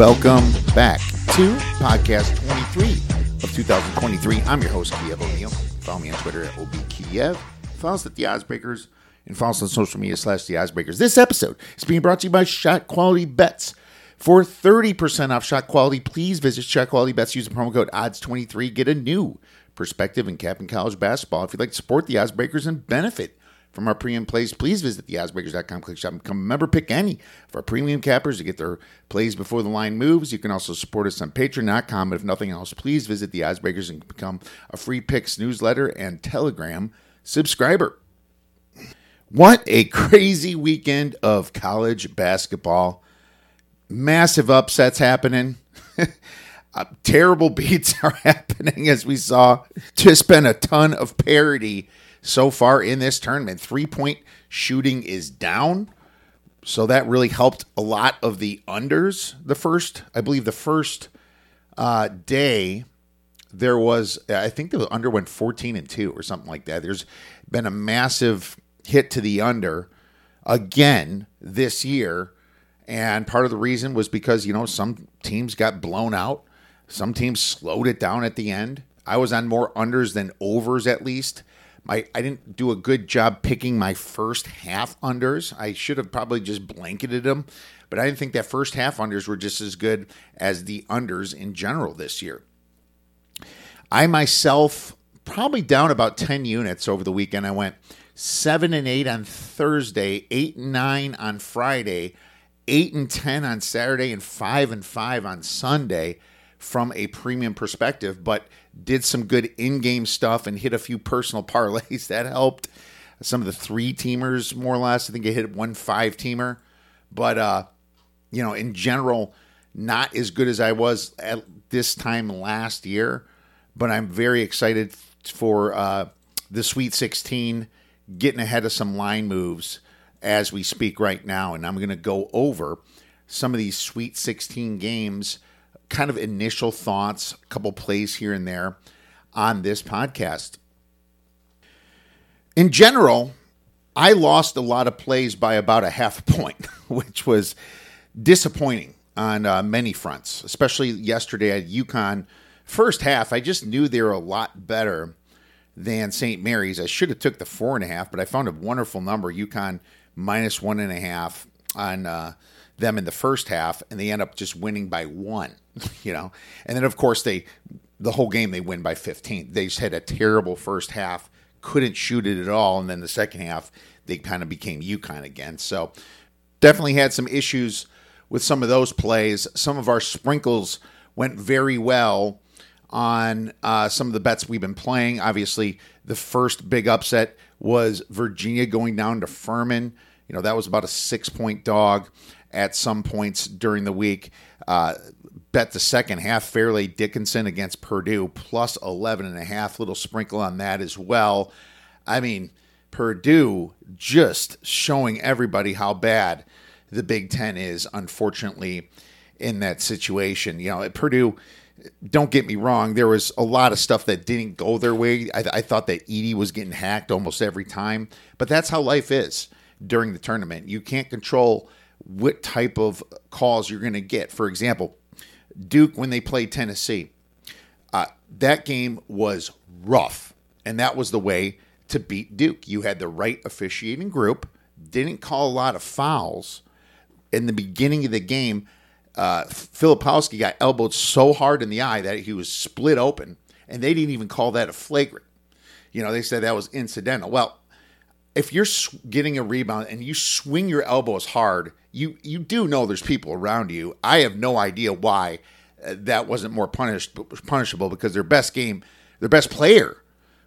Welcome back to podcast 23 of 2023. I'm your host, Kiev O'Neil. Follow me on Twitter at OBKiev. Follow us at The Oddsbreakers and follow us on social media slash The Oddsbreakers. This episode is being brought to you by Shot Quality Bets. For 30% off shot quality, please visit Shot Quality Bets. Use the promo code ODDS23. Get a new perspective in cap and college basketball. If you'd like to support the Oddsbreakers and benefit from our premium plays, please visit theoddsbreakers.com, click shop, and become a member. Pick any of our premium cappers to get their plays before the line moves. You can also support us on patreon.com. But if nothing else, please visit the Oddsbreakers and become a free picks newsletter and telegram subscriber. What a crazy weekend of college basketball. Massive upsets happening. Uh, terrible beats are happening as we saw. Just been a ton of parity so far in this tournament. Three point shooting is down. So that really helped a lot of the unders. The first, I believe, the first uh, day there was, I think the under went 14 and 2 or something like that. There's been a massive hit to the under again this year. And part of the reason was because, you know, some teams got blown out. Some teams slowed it down at the end. I was on more unders than overs at least. My I didn't do a good job picking my first half unders. I should have probably just blanketed them, but I didn't think that first half unders were just as good as the unders in general this year. I myself probably down about 10 units over the weekend. I went 7 and 8 on Thursday, 8 and 9 on Friday, 8 and 10 on Saturday and 5 and 5 on Sunday from a premium perspective, but did some good in-game stuff and hit a few personal parlays that helped. Some of the three teamers, more or less. I think I hit one five teamer, but uh, you know, in general, not as good as I was at this time last year. But I'm very excited for uh, the Sweet 16, getting ahead of some line moves as we speak right now, and I'm going to go over some of these Sweet 16 games kind of initial thoughts, a couple plays here and there on this podcast. In general, I lost a lot of plays by about a half point, which was disappointing on uh, many fronts, especially yesterday at UConn. First half, I just knew they were a lot better than St. Mary's. I should have took the four and a half, but I found a wonderful number. UConn minus one and a half on uh, them in the first half, and they end up just winning by one. You know, and then of course they the whole game they win by 15. They just had a terrible first half, couldn't shoot it at all, and then the second half they kind of became UConn again. So definitely had some issues with some of those plays. Some of our sprinkles went very well on uh, some of the bets we've been playing. Obviously, the first big upset was Virginia going down to Furman. You know, that was about a six point dog at some points during the week. Uh, bet the second half Fairleigh Dickinson against Purdue plus 11 and a half little sprinkle on that as well. I mean, Purdue just showing everybody how bad the Big 10 is unfortunately in that situation. You know, at Purdue don't get me wrong, there was a lot of stuff that didn't go their way. I, I thought that Edey was getting hacked almost every time, but that's how life is during the tournament. You can't control what type of calls you're going to get. For example, Duke, when they played Tennessee, uh, that game was rough. And that was the way to beat Duke. You had the right officiating group, didn't call a lot of fouls. In the beginning of the game, uh, Filipowski got elbowed so hard in the eye that he was split open, and they didn't even call that a flagrant. You know, they said that was incidental. Well, if you're getting a rebound and you swing your elbows hard, you you do know there's people around you. I have no idea why uh, that wasn't more punished punishable because their best game, their best player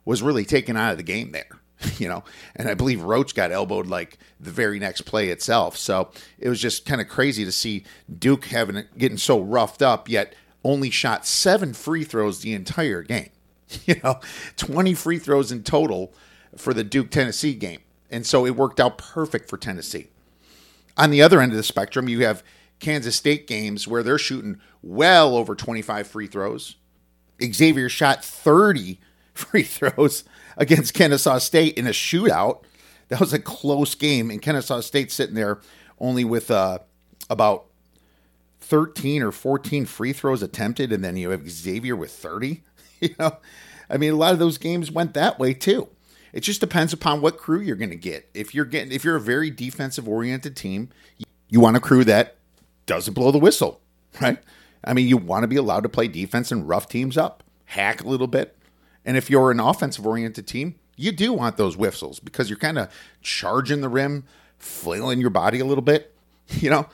was really taken out of the game there. You know, and I believe Roach got elbowed like the very next play itself. So it was just kind of crazy to see Duke having getting so roughed up, yet only shot seven free throws the entire game. You know, 20 free throws in total for the Duke Tennessee game. And so it worked out perfect for Tennessee. On the other end of the spectrum, you have Kansas State games where they're shooting well over 25 free throws. Xavier shot 30 free throws against Kennesaw State in a shootout. That was a close game, and Kennesaw State sitting there only with uh, about 13 or 14 free throws attempted, and then you have Xavier with 30. you know, I mean, a lot of those games went that way too. It just depends upon what crew you're going to get. If you're getting, if you're a very defensive oriented team, you want a crew that doesn't blow the whistle, right? I mean, you want to be allowed to play defense and rough teams up, hack a little bit. And if you're an offensive oriented team, you do want those whistles because you're kind of charging the rim, flailing your body a little bit. You know,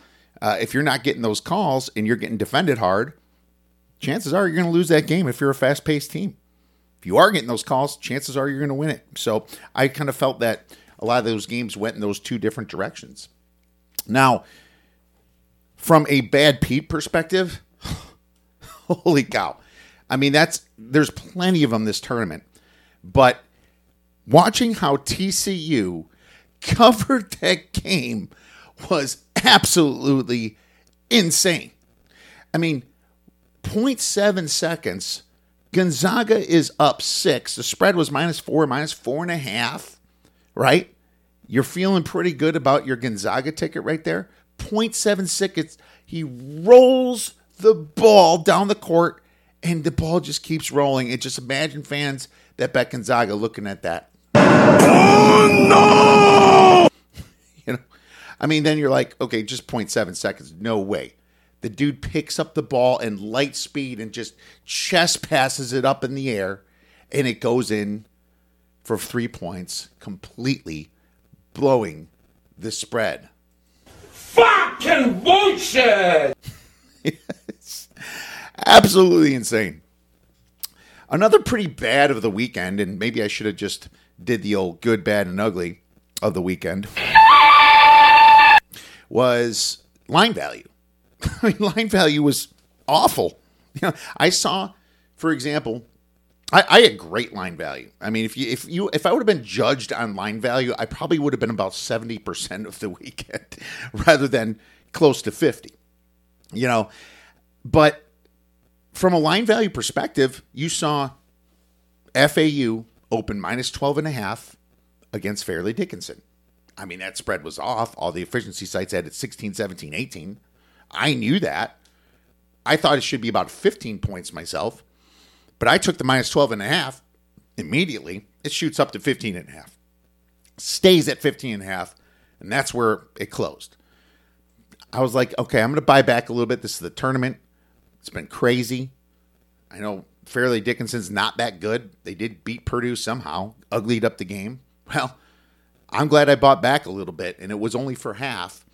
uh, if you're not getting those calls and you're getting defended hard, chances are you're going to lose that game if you're a fast paced team. If you are getting those calls, chances are you're going to win it. So I kind of felt that a lot of those games went in those two different directions. Now, from a bad beat perspective, holy cow. I mean, that's there's plenty of them this tournament. But watching how TCU covered that game was absolutely insane. I mean, 0.7 seconds. Gonzaga is up six. The spread was minus four, minus four and a half, right? You're feeling pretty good about your Gonzaga ticket right there. 0.7 seconds. He rolls the ball down the court and the ball just keeps rolling. And just imagine fans that bet Gonzaga looking at that. Oh no! you know, I mean, then you're like, okay, just 0.7 seconds. No way. The dude picks up the ball in light speed and just chest passes it up in the air, and it goes in for three points, completely blowing the spread. Fucking bullshit! absolutely insane. Another pretty bad of the weekend, and maybe I should have just did the old good, bad, and ugly of the weekend, was line value. I mean, line value was awful. You know, I saw, for example, I, I, had great line value. I mean, if you if you if I would have been judged on line value, I probably would have been about seventy percent of the weekend rather than close to fifty. You know, but from a line value perspective, you saw FAU open minus 12 and a half against Fairleigh Dickinson. I mean, that spread was off. All the efficiency sites had it 16, 17, 18. I knew that. I thought it should be about 15 points myself, but I took the minus 12 and a half immediately. It shoots up to 15 and a half, stays at 15 and a half, and that's where it closed. I was like, okay, I'm going to buy back a little bit. This is the tournament. It's been crazy. I know Fairleigh Dickinson's not that good. They did beat Purdue somehow, uglied up the game. Well, I'm glad I bought back a little bit, and it was only for half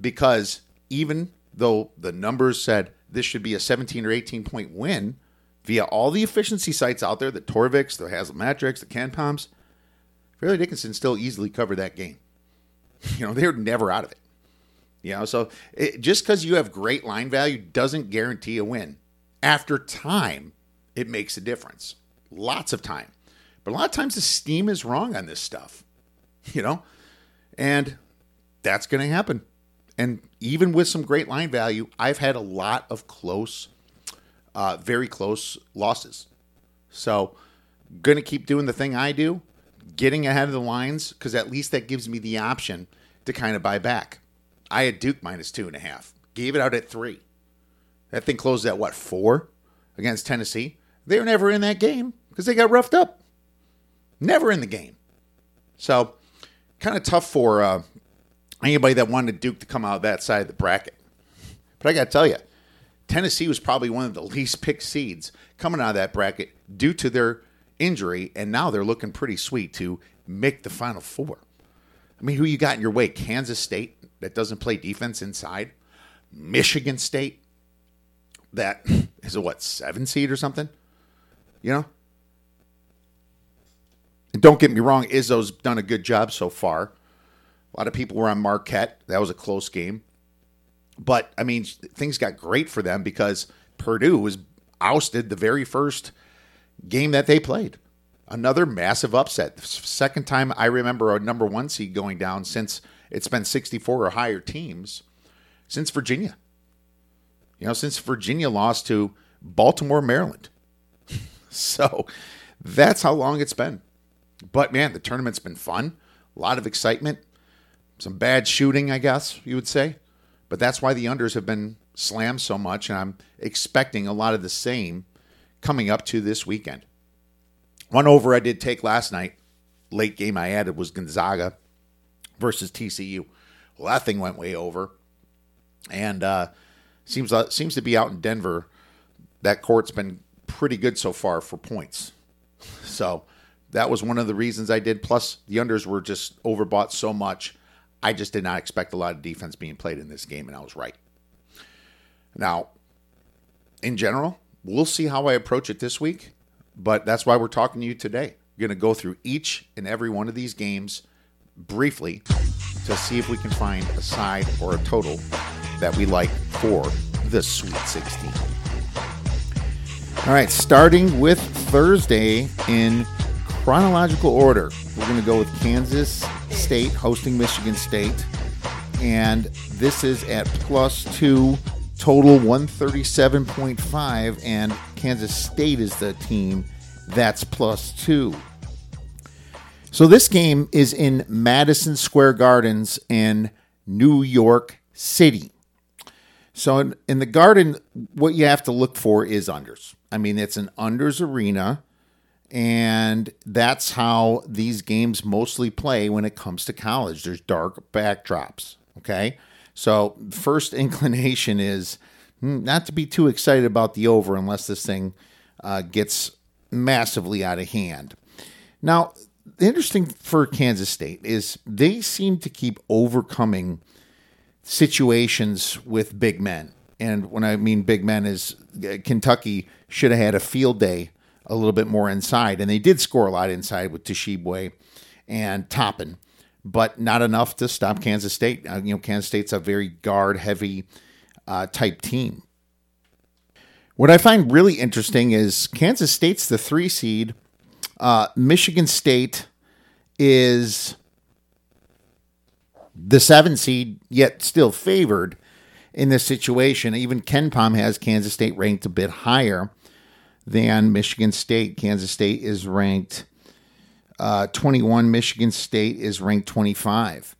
because even though the numbers said this should be a 17 or 18 point win via all the efficiency sites out there, the Torviks, the Haslametrics, the KenPoms, Fairleigh Dickinson still easily covered that game. You know, they were never out of it. You know, so it, just because you have great line value doesn't guarantee a win. After time, it makes a difference. Lots of time. But a lot of times the steam is wrong on this stuff, you know? And that's going to happen. And even with some great line value, I've had a lot of close, uh, very close losses. So, going to keep doing the thing I do, getting ahead of the lines, because at least that gives me the option to kind of buy back. I had Duke minus two and a half. Gave it out at three. That thing closed at what four against Tennessee. They were never in that game because they got roughed up. Never in the game. So kind of tough for uh, anybody that wanted Duke to come out that side of the bracket. But I got to tell you, Tennessee was probably one of the least picked seeds coming out of that bracket due to their injury, and now they're looking pretty sweet to make the Final Four. I mean, who you got in your way? Kansas State, that doesn't play defense inside. Michigan State that is a what seven seed or something. You know. And don't get me wrong, Izzo's done a good job so far. A lot of people were on Marquette. That was a close game. But I mean, things got great for them because Purdue was ousted the very first game that they played. Another massive upset. Second time I remember a number one seed going down since it's been 64 or higher teams since Virginia. you know, since Virginia lost to Baltimore, Maryland. so that's how long it's been. But man, the tournament's been fun. A lot of excitement. Some bad shooting, I guess you would say. But that's why the unders have been slammed so much. And I'm expecting a lot of the same coming up to this weekend. One over I did take last night, late game I added was Gonzaga versus TCU. Well, that thing went way over. And uh, seems uh, seems to be out in Denver. That court's been pretty good so far for points. So that was one of the reasons I did. Plus, the unders were just overbought so much. I just did not expect a lot of defense being played in this game, and I was right. Now, in general, we'll see how I approach it this week, but that's why we're talking to you today. We're going to go through each and every one of these games briefly to see if we can find a side or a total that we like for the Sweet 16. All right, starting with Thursday in chronological order, we're going to go with Kansas State hosting Michigan State. And this is at plus two, total 137.5. And Kansas State is the team that's plus two. So this game is in Madison Square Gardens in New York City. So in, in, the Garden, what you have to look for is unders. I mean, it's an unders arena, and that's how these games mostly play when it comes to college. There's dark backdrops. Okay. So first inclination is hmm, not to be too excited about the over unless this thing uh, gets massively out of hand. Now, the interesting for Kansas State is they seem to keep overcoming situations with big men. And when I mean big men is uh, Kentucky should have had a field day a little bit more inside, and they did score a lot inside with Tshiebwe and Toppin, but not enough to stop Kansas State. Uh, you know, Kansas State's a very guard heavy uh, type team. What I find really interesting is Kansas State's the three seed. Uh, Michigan State is the seven seed, yet still favored in this situation. Even KenPom has Kansas State ranked a bit higher than Michigan State. Kansas State is ranked uh, 21, Michigan State is ranked 25.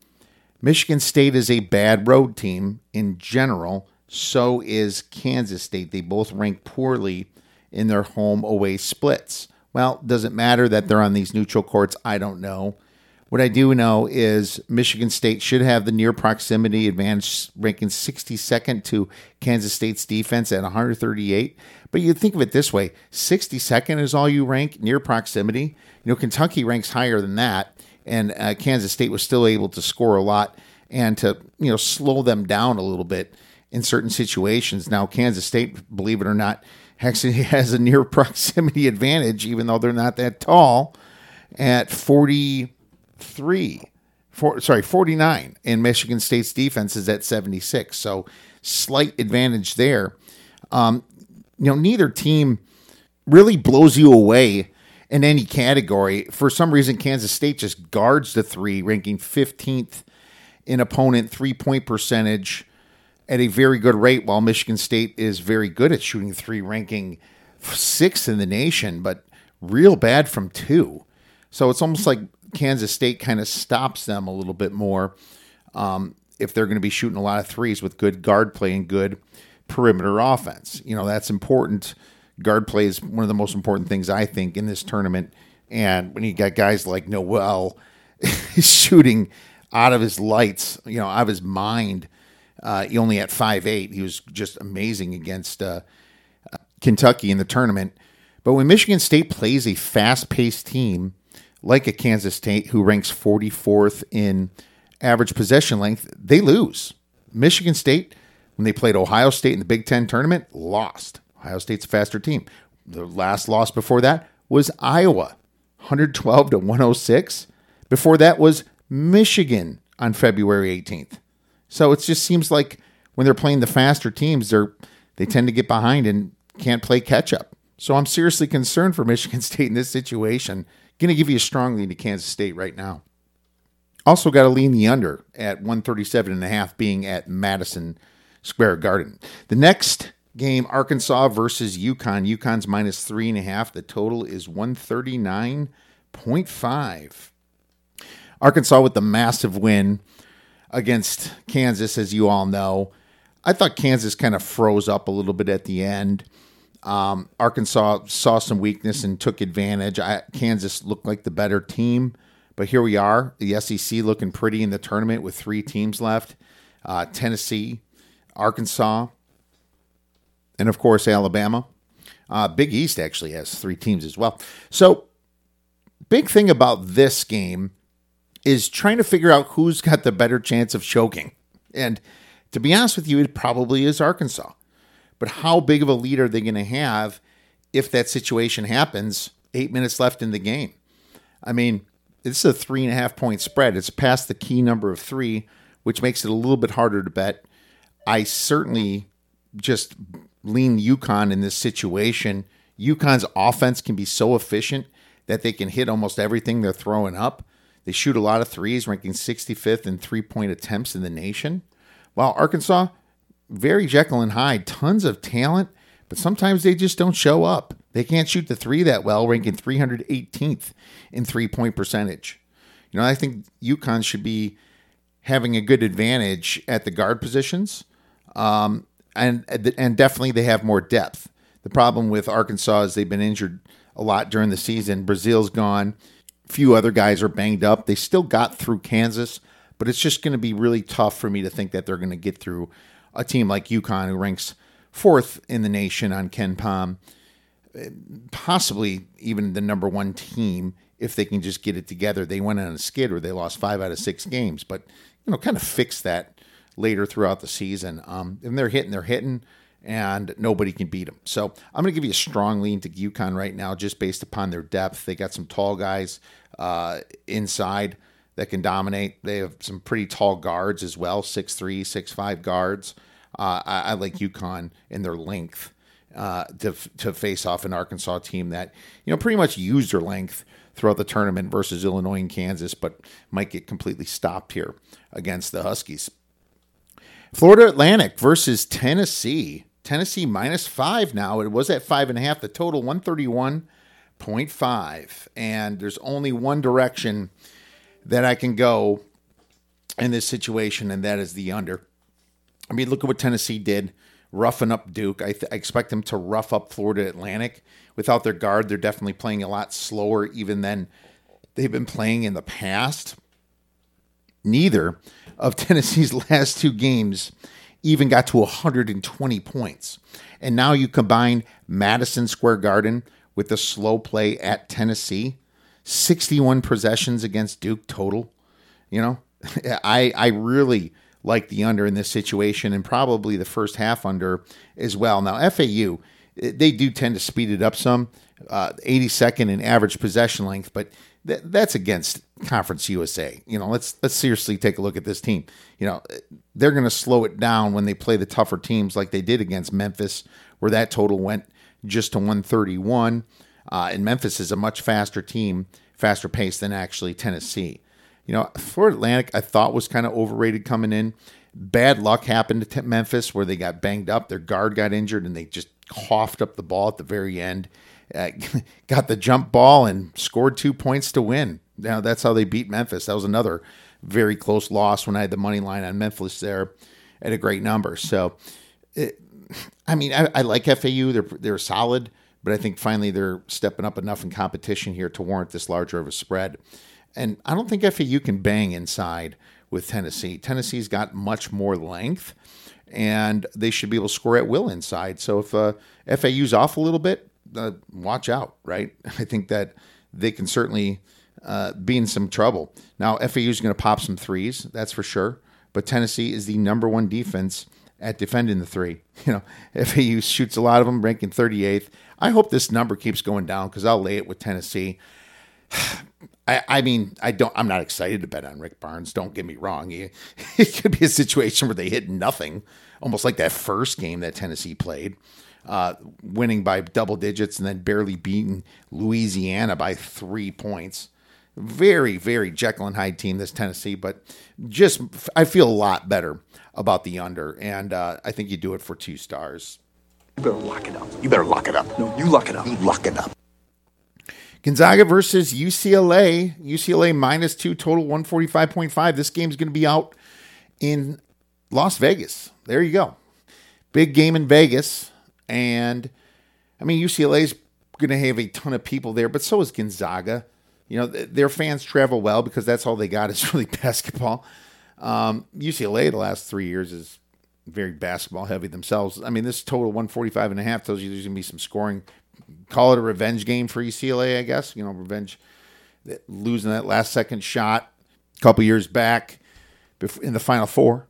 Michigan State is a bad road team in general. So is Kansas State. They both rank poorly in their home away splits. Well, does it matter that they're on these neutral courts? I don't know. What I do know is Michigan State should have the near proximity advantage, ranking 62nd to Kansas State's defense at 138. But you think of it this way 62nd is all you rank near proximity. You know, Kentucky ranks higher than that, and uh, Kansas State was still able to score a lot and to, you know, slow them down a little bit in certain situations. Now, Kansas State, believe it or not, actually has a near proximity advantage, even though they're not that tall, at 40 three, four, sorry, 49, and Michigan State's defense is at 76. So slight advantage there. Um, you know, neither team really blows you away in any category. For some reason, Kansas State just guards the three, ranking 15th in opponent three point percentage at a very good rate, while Michigan State is very good at shooting three, ranking sixth in the nation, but real bad from two. So it's almost like Kansas State kind of stops them a little bit more um, if they're going to be shooting a lot of threes with good guard play and good perimeter offense. You know, that's important. Guard play is one of the most important things I think in this tournament. And when you got guys like Nowell shooting out of his lights, you know, out of his mind, uh, he only at five eight. He was just amazing against uh, Kentucky in the tournament. But when Michigan State plays a fast paced team, like a Kansas State, who ranks 44th in average possession length, they lose. Michigan State, when they played Ohio State in the Big Ten tournament, lost. Ohio State's a faster team. The last loss before that was Iowa, 112 to 106. Before that was Michigan on February 18th. So it just seems like when they're playing the faster teams, they're they tend to get behind and can't play catch up. So I'm seriously concerned for Michigan State in this situation. Going to give you a strong lean to Kansas State right now. Also got to lean the under at 137 and a half being at Madison Square Garden. The next game, Arkansas versus UConn. UConn's minus three and a half. The total is 139.5. Arkansas with the massive win against Kansas, as you all know. I thought Kansas kind of froze up a little bit at the end. Um, Arkansas saw some weakness and took advantage. I, Kansas looked like the better team, but here we are. The SEC looking pretty in the tournament with three teams left uh, Tennessee, Arkansas, and of course, Alabama. Uh, Big East actually has three teams as well. So, big thing about this game is trying to figure out who's got the better chance of choking. And to be honest with you, it probably is Arkansas. But how big of a lead are they going to have if that situation happens eight minutes left in the game? I mean, this is a three and a half point spread. It's past the key number of three, which makes it a little bit harder to bet. I certainly just lean UConn in this situation. UConn's offense can be so efficient that they can hit almost everything they're throwing up. They shoot a lot of threes, ranking 65th in three point attempts in the nation. While Arkansas, very Jekyll and Hyde, tons of talent, but sometimes they just don't show up. They can't shoot the three that well, ranking 318th in three point percentage. You know, I think UConn should be having a good advantage at the guard positions. Um, and and definitely they have more depth. The problem with Arkansas is they've been injured a lot during the season. Brazile's gone. A few other guys are banged up. They still got through Kansas, but it's just going to be really tough for me to think that they're going to get through a team like UConn, who ranks fourth in the nation on KenPom, possibly even the number one team if they can just get it together. They went on a skid where they lost five out of six games, but you know, kind of fix that later throughout the season. Um, and they're hitting, they're hitting, and nobody can beat them. So I'm going to give you a strong lean to UConn right now, just based upon their depth. They got some tall guys uh, inside that can dominate. They have some pretty tall guards as well, six three, six five guards. Uh, I, I, like UConn in their length uh, to to face off an Arkansas team that you know pretty much used their length throughout the tournament versus Illinois and Kansas, but might get completely stopped here against the Huskies. Florida Atlantic versus Tennessee. Tennessee minus five now. It was at five and a half. The total 131.5. And there's only one direction that I can go in this situation, and that is the under. I mean, look at what Tennessee did, roughing up Duke. I, th- I, expect them to rough up Florida Atlantic. Without their guard, they're definitely playing a lot slower, even than they've been playing in the past. Neither of Tennessee's last two games even got to 120 points. And now you combine Madison Square Garden with the slow play at Tennessee 61 possessions against Duke total. You know, I I really like the under in this situation and probably the first half under as well. Now FAU they do tend to speed it up some, uh, 82nd in average possession length, but th- that's against Conference USA. You know, let's let's seriously take a look at this team. You know, they're going to slow it down when they play the tougher teams like they did against Memphis, where that total went just to 131. Uh, and Memphis is a much faster team, faster pace than actually Tennessee. You know, Florida Atlantic, I thought was kind of overrated coming in. Bad luck happened to Memphis where they got banged up. Their guard got injured and they just coughed up the ball at the very end. Uh, got the jump ball and scored two points to win. Now that's how they beat Memphis. That was another very close loss when I had the money line on Memphis there at a great number. So, it, I mean, I, I like FAU. They're they're solid but I think finally they're stepping up enough in competition here to warrant this larger of a spread. And I don't think FAU can bang inside with Tennessee. Tennessee's got much more length, and they should be able to score at will inside. So if uh, FAU's off a little bit, uh, watch out, right? I think that they can certainly uh, be in some trouble. Now, FAU's going to pop some threes, that's for sure. But Tennessee is the number one defense at defending the three. You know, FAU shoots a lot of them, ranking 38th. I hope this number keeps going down because I'll lay it with Tennessee. I, I, mean, I don't. I'm not excited to bet on Rick Barnes. Don't get me wrong. It, it could be a situation where they hit nothing, almost like that first game that Tennessee played, uh, winning by double digits and then barely beating Louisiana by three points. very, very Jekyll and Hyde team, this Tennessee, but just I feel a lot better about the under, and uh, I think you do it for two stars. You better lock it up. You better lock it up. No, you lock it up. You lock it up. Gonzaga versus UCLA. UCLA minus two, total 145.5. This game's going to be out in Las Vegas. There you go. Big game in Vegas. And I mean, UCLA's going to have a ton of people there, but so is Gonzaga. You know, their fans travel well because that's all they got is really basketball. Um, UCLA the last three years is very basketball heavy themselves. I mean, this total 145 and a half tells you there's going to be some scoring. Call it a revenge game for UCLA, I guess. You know, revenge losing that last second shot a couple years back in the Final Four.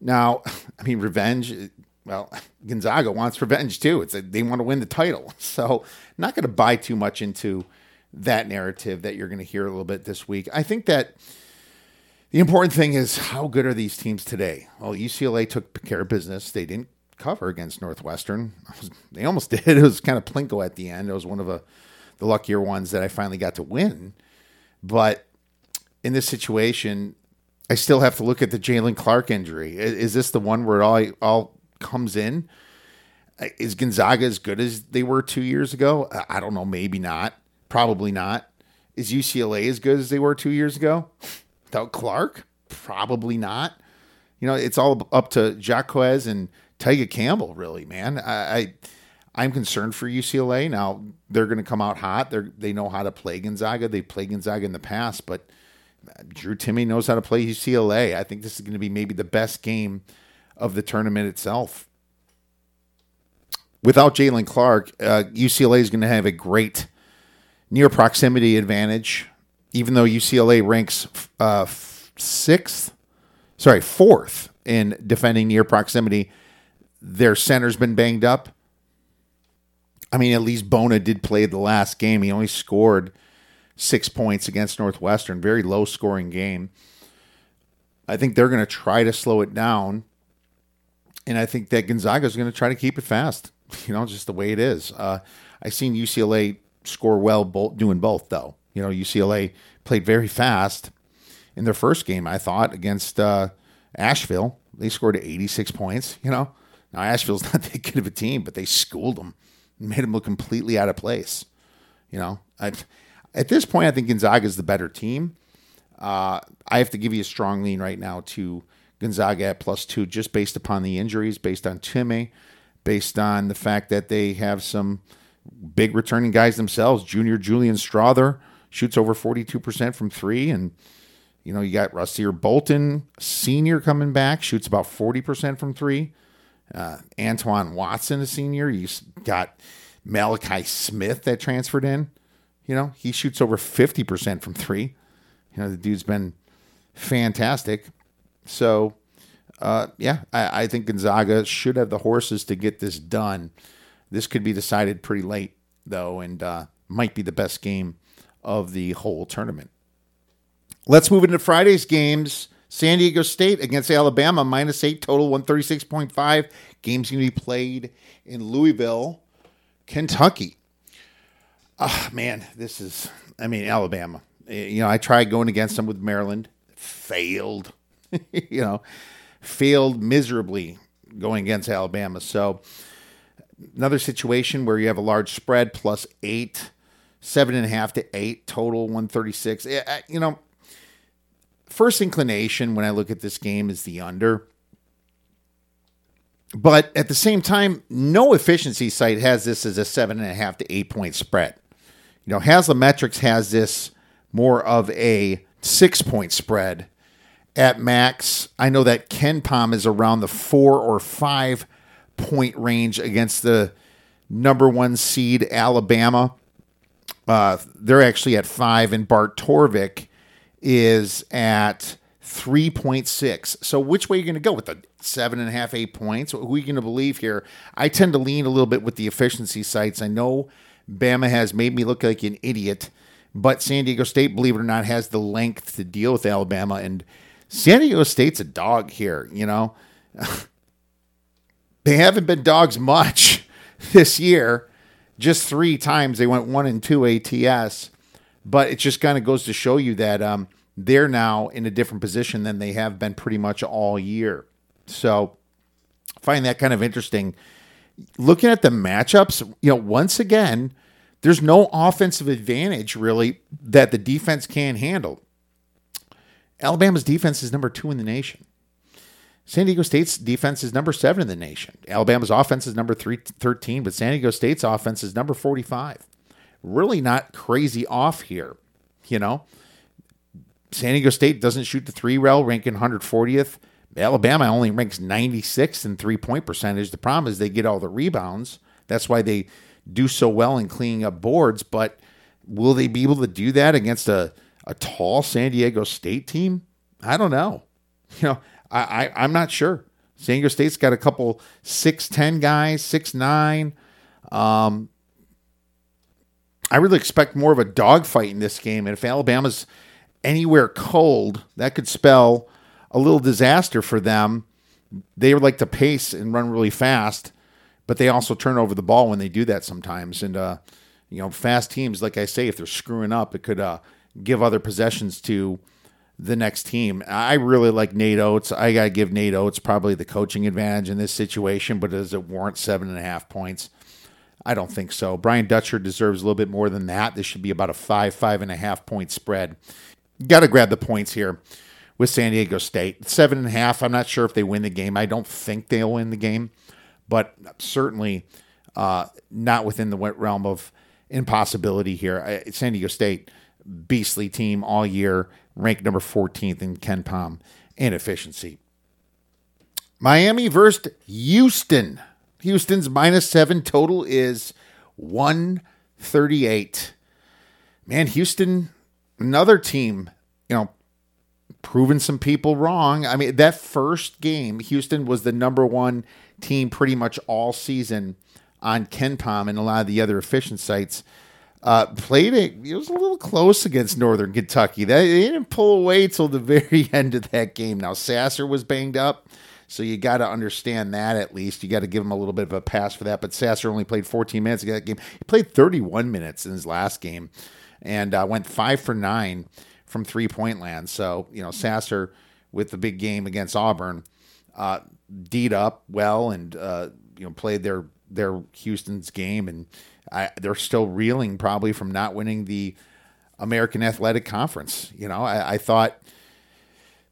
Now, I mean, revenge. Well, Gonzaga wants revenge too. It's a, they want to win the title, so not going to buy too much into that narrative that you're going to hear a little bit this week. I think that the important thing is how good are these teams today? Well, UCLA took care of business. They didn't cover against Northwestern. They almost did. It was kind of plinko at the end. It was one of a, the luckier ones that I finally got to win. But in this situation, I still have to look at the Jaylen Clark injury. Is this the one where it all all comes in? Is Gonzaga as good as they were two years ago? I don't know. Maybe not. Probably not. Is UCLA as good as they were two years ago? Without Clark? Probably not. You know, it's all up to Jaquez and Tyger Campbell, really, man. I, I I'm concerned for UCLA. Now they're going to come out hot. They they know how to play Gonzaga. They played Gonzaga in the past, but Drew Timme knows how to play UCLA. I think this is going to be maybe the best game of the tournament itself. Without Jaylen Clark, uh, UCLA is going to have a great near proximity advantage, even though UCLA ranks uh, sixth, sorry, fourth in defending near proximity. Their center's been banged up. I mean, at least Bona did play the last game. He only scored six points against Northwestern. Very low scoring game. I think they're going to try to slow it down. And I think that Gonzaga is going to try to keep it fast. You know, just the way it is. Uh, I've seen UCLA score well both, doing both, though. You know, UCLA played very fast in their first game, I thought, against uh, Asheville. They scored 86 points, you know. Now, Asheville's not that good of a team, but they schooled them made them look completely out of place. You know, I, at this point, I think Gonzaga is the better team. Uh, I have to give you a strong lean right now to Gonzaga at plus two, just based upon the injuries, based on Timme, based on the fact that they have some big returning guys themselves. Junior Julian Strawther shoots over 42% from three. And, you know, you got Rasir Bolton, senior, coming back, shoots about 40% from three. Uh, Anton Watson, a senior. You got Malachi Smith that transferred in. You know, he shoots over 50% from three. You know, the dude's been fantastic. So, uh, yeah, I, I think Gonzaga should have the horses to get this done. This could be decided pretty late, though, and uh, might be the best game of the whole tournament. Let's move into Friday's games. San Diego State against Alabama, minus eight total, 136.5. Games going to be played in Louisville, Kentucky. Oh, man, this is, I mean, Alabama. Eh, you know, I tried going against them with Maryland, failed, you know, failed miserably going against Alabama. So, another situation where you have a large spread plus eight, seven and a half to eight total, 136. Eh, you know, first inclination when I look at this game is the under. But at the same time, no efficiency site has this as a seven and a half to eight point spread. You know, Haslametrics has this more of a six point spread at max. I know that KenPom is around the four or five point range against the number one seed Alabama. Uh, they're actually at five, and Bart Torvik is at 3.6. So, which way are you going to go with the seven and a half, eight points? Who are you going to believe here? I tend to lean a little bit with the efficiency sites. I know Bama has made me look like an idiot, but San Diego State, believe it or not, has the length to deal with Alabama. And San Diego State's a dog here, you know. they haven't been dogs much this year. Just three times they went one and two ATS. But it just kind of goes to show you that um, they're now in a different position than they have been pretty much all year. So find that kind of interesting. Looking at the matchups, you know, once again, there's no offensive advantage really that the defense can handle. Alabama's defense is number two in the nation. San Diego State's defense is number seven in the nation. Alabama's offense is number three, 13, but San Diego State's offense is number 45. Really not crazy off here, you know? San Diego State doesn't shoot the three rail, ranking 140th. Alabama only ranks 96th in three point percentage. The problem is they get all the rebounds. That's why they do so well in cleaning up boards. But will they be able to do that against a, a tall San Diego State team? I don't know. You know, I, I I'm not sure. San Diego State's got a couple six ten guys, six nine. Um, I really expect more of a dogfight in this game, and if Alabama's anywhere cold, that could spell a little disaster for them. They like to pace and run really fast, but they also turn over the ball when they do that sometimes. And uh, you know, fast teams, like I say, if they're screwing up, it could uh, give other possessions to the next team. I really like Nate Oats. I got to give Nate Oats probably the coaching advantage in this situation, but does it warrant seven and a half points? I don't think so. Brian Dutcher deserves a little bit more than that. This should be about a five, five and a half point spread. Got to grab the points here with San Diego State. Seven and a half. I'm not sure if they win the game. I don't think they'll win the game, but certainly uh, not within the realm of impossibility here. San Diego State, beastly team all year ranked number 14th in KenPom and efficiency. Miami versus Houston. Houston's minus seven total is 138. Man, Houston, another team, you know, proving some people wrong. I mean, that first game, Houston was the number one team pretty much all season on KenPom and a lot of the other efficient sites. Uh, played it. It was a little close against Northern Kentucky. They, they didn't pull away till the very end of that game. Now Sasser was banged up, so you got to understand that at least. You got to give him a little bit of a pass for that. But Sasser only played 14 minutes in that game. He played 31 minutes in his last game, and uh, went five for nine from three point land. So you know Sasser with the big game against Auburn, uh, D'd up well and uh, you know played their their Houston's game and I, they're still reeling probably from not winning the American Athletic Conference. You know, I, I thought,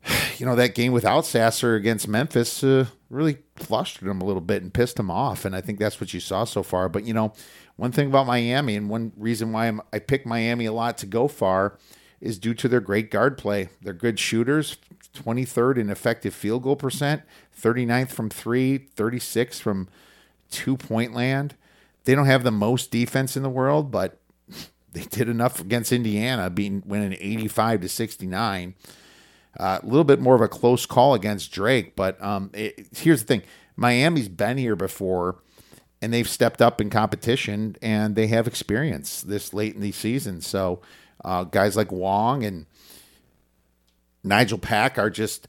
you know, that game without Sasser against Memphis uh, really flustered them a little bit and pissed them off. And I think that's what you saw so far. But, you know, one thing about Miami and one reason why I'm, I pick Miami a lot to go far is due to their great guard play. They're good shooters, 23rd in effective field goal percent, 39th from three, 36 from two point land. They don't have the most defense in the world, but they did enough against Indiana, being winning 85 to 69. Uh, a little bit more of a close call against Drake, but um, it, here's the thing: Miami's been here before, and they've stepped up in competition, and they have experience this late in the season. So, uh, guys like Wong and Nigel Pack are just,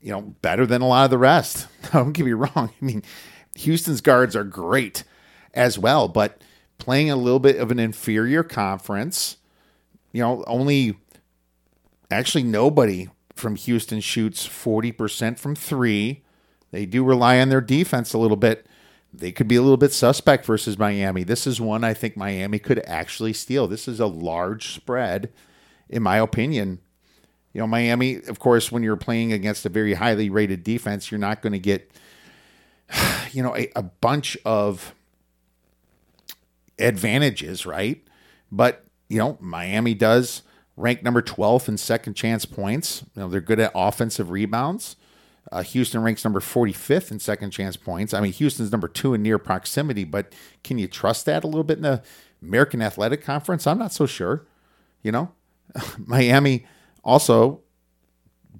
you know, better than a lot of the rest. Don't get me wrong. I mean, Houston's guards are great as well. But playing a little bit of an inferior conference, you know, only actually nobody from Houston shoots 40% from three. They do rely on their defense a little bit. They could be a little bit suspect versus Miami. This is one I think Miami could actually steal. This is a large spread, in my opinion. You know, Miami, of course, when you're playing against a very highly rated defense, you're not going to get, you know, a, a bunch of advantages, right? But, you know, Miami does rank number 12th in second chance points. You know, they're good at offensive rebounds. Uh, Houston ranks number 45th in second chance points. I mean, Houston's number two in near proximity, but can you trust that a little bit in the American Athletic Conference? I'm not so sure. You know, Miami also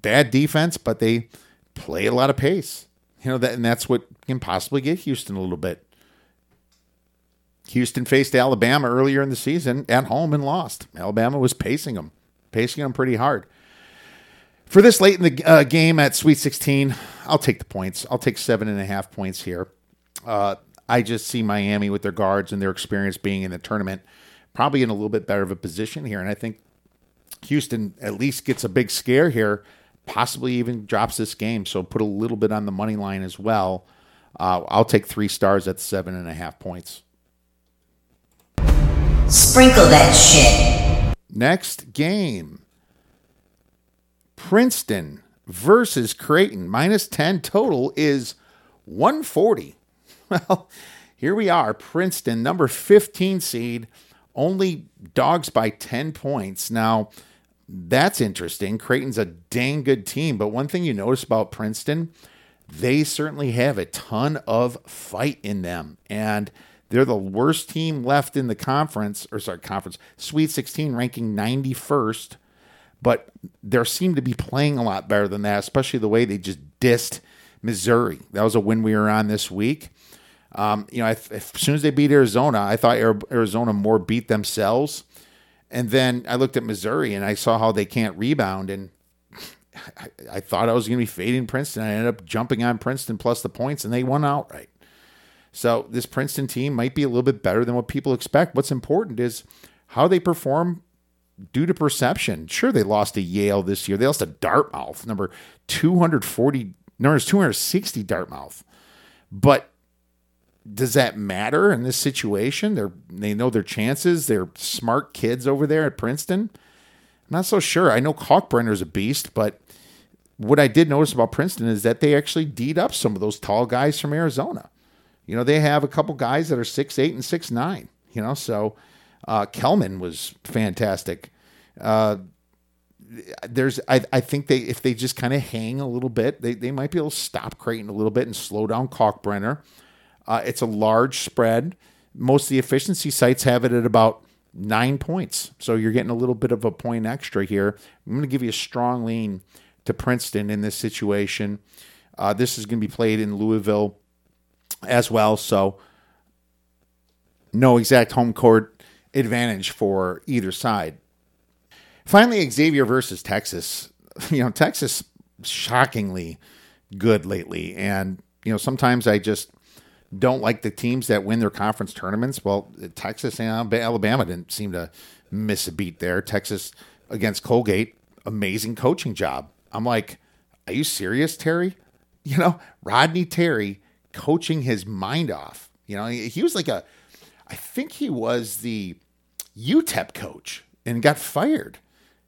bad defense, but they play a lot of pace. You know that, and that's what can possibly get Houston a little bit. Houston faced Alabama earlier in the season at home and lost. Alabama was pacing them, pacing them pretty hard. For this late in the uh, game at Sweet 16, I'll take the points. I'll take seven and a half points here. Uh, I just see Miami with their guards and their experience being in the tournament probably in a little bit better of a position here. And I think Houston at least gets a big scare here, possibly even drops this game. So put a little bit on the money line as well. Uh, I'll take three stars at seven and a half points. Sprinkle that shit. Next game Princeton versus Creighton. Minus 10 total is 140. Well, here we are. Princeton, number 15 seed, only dogs by 10 points. Now, that's interesting. Creighton's a dang good team, but one thing you notice about Princeton, they certainly have a ton of fight in them. And they're the worst team left in the conference, or sorry, conference, Sweet 16, ranking 91st. But they seem to be playing a lot better than that, especially the way they just dissed Missouri. That was a win we were on this week. Um, you know, if, if, as soon as they beat Arizona, I thought Arizona more beat themselves. And then I looked at Missouri and I saw how they can't rebound. And I, I thought I was going to be fading Princeton. I ended up jumping on Princeton plus the points, and they won outright. So this Princeton team might be a little bit better than what people expect. What's important is how they perform due to perception. Sure, they lost to Yale this year. They lost to Dartmouth, number 240, number 260 Dartmouth. But does that matter in this situation? They're they know their chances. They're smart kids over there at Princeton. I'm not so sure. I know Kalkbrenner's a beast, but what I did notice about Princeton is that they actually deed up some of those tall guys from Arizona. You know, they have a couple guys that are six eight and six nine. You know, so uh, Kellman was fantastic. Uh, there's, I, I think they if they just kind of hang a little bit, they, they might be able to stop Creighton a little bit and slow down Kalkbrenner. Uh, it's a large spread. Most of the efficiency sites have it at about nine points, so you're getting a little bit of a point extra here. I'm going to give you a strong lean to Princeton in this situation. Uh, this is going to be played in Louisville as well. So no exact home court advantage for either side. Finally, Xavier versus Texas. You know, Texas shockingly good lately. And, you know, sometimes I just don't like the teams that win their conference tournaments. Well, Texas and Alabama didn't seem to miss a beat there. Texas against Colgate, amazing coaching job. I'm like, are you serious, Terry? You know, Rodney Terry coaching his mind off. You know, he, was like a, I think he was the UTEP coach and got fired.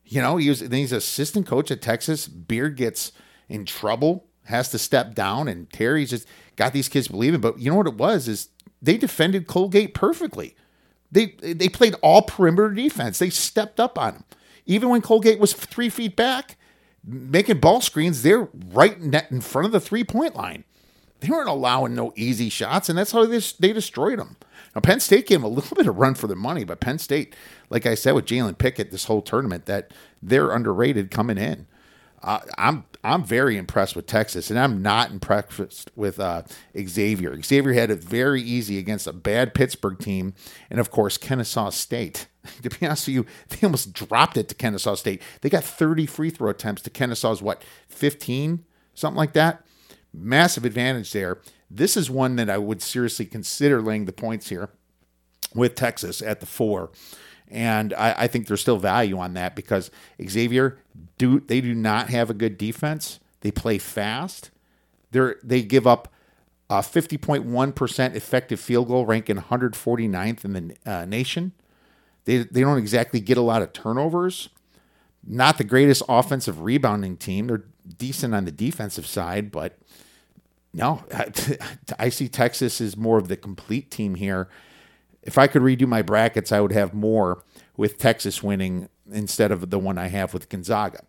You know, he was then he's assistant coach at Texas. Beard gets in trouble, has to step down, and Terry's just got these kids believing. But you know what it was is they defended Colgate perfectly. They they played all perimeter defense. They stepped up on him. Even when Colgate was three feet back, making ball screens, they're right net in front of the three point line. They weren't allowing no easy shots, and that's how they, they destroyed them. Now, Penn State gave them a little bit of run for their money, but Penn State, like I said with Jalen Pickett this whole tournament, that they're underrated coming in. Uh, I'm I'm very impressed with Texas, and I'm not impressed with uh, Xavier. Xavier had it very easy against a bad Pittsburgh team, and of course Kennesaw State. to be honest with you, they almost dropped it to Kennesaw State. They got 30 free throw attempts to Kennesaw's what 15, something like that massive advantage there. This is one that I would seriously consider laying the points here with Texas at the four. And I, I, think there's still value on that because Xavier do they do not have a good defense. They play fast. They they give up a 50.1% effective field goal, ranking 149th in the uh, nation. They they don't exactly get a lot of turnovers. Not the greatest offensive rebounding team. They're decent on the defensive side, but no, I see Texas is more of the complete team here. If I could redo my brackets, I would have more with Texas winning instead of the one I have with Gonzaga.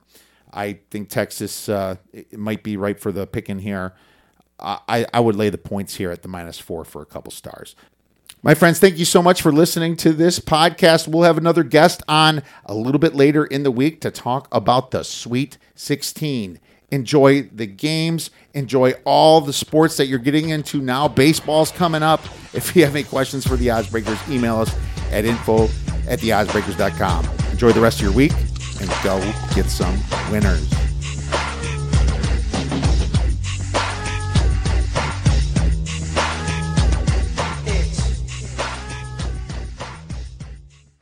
I think Texas uh, might be right for the pick in here. I, I would lay the points here at the minus four for a couple stars. My friends, thank you so much for listening to this podcast. We'll have another guest on a little bit later in the week to talk about the Sweet 16 enjoy the games, enjoy all the sports that you're getting into now. Baseball's coming up. If you have any questions for the Oddsbreakers, email us at info at theoddsbreakers.com. Enjoy the rest of your week and go get some winners.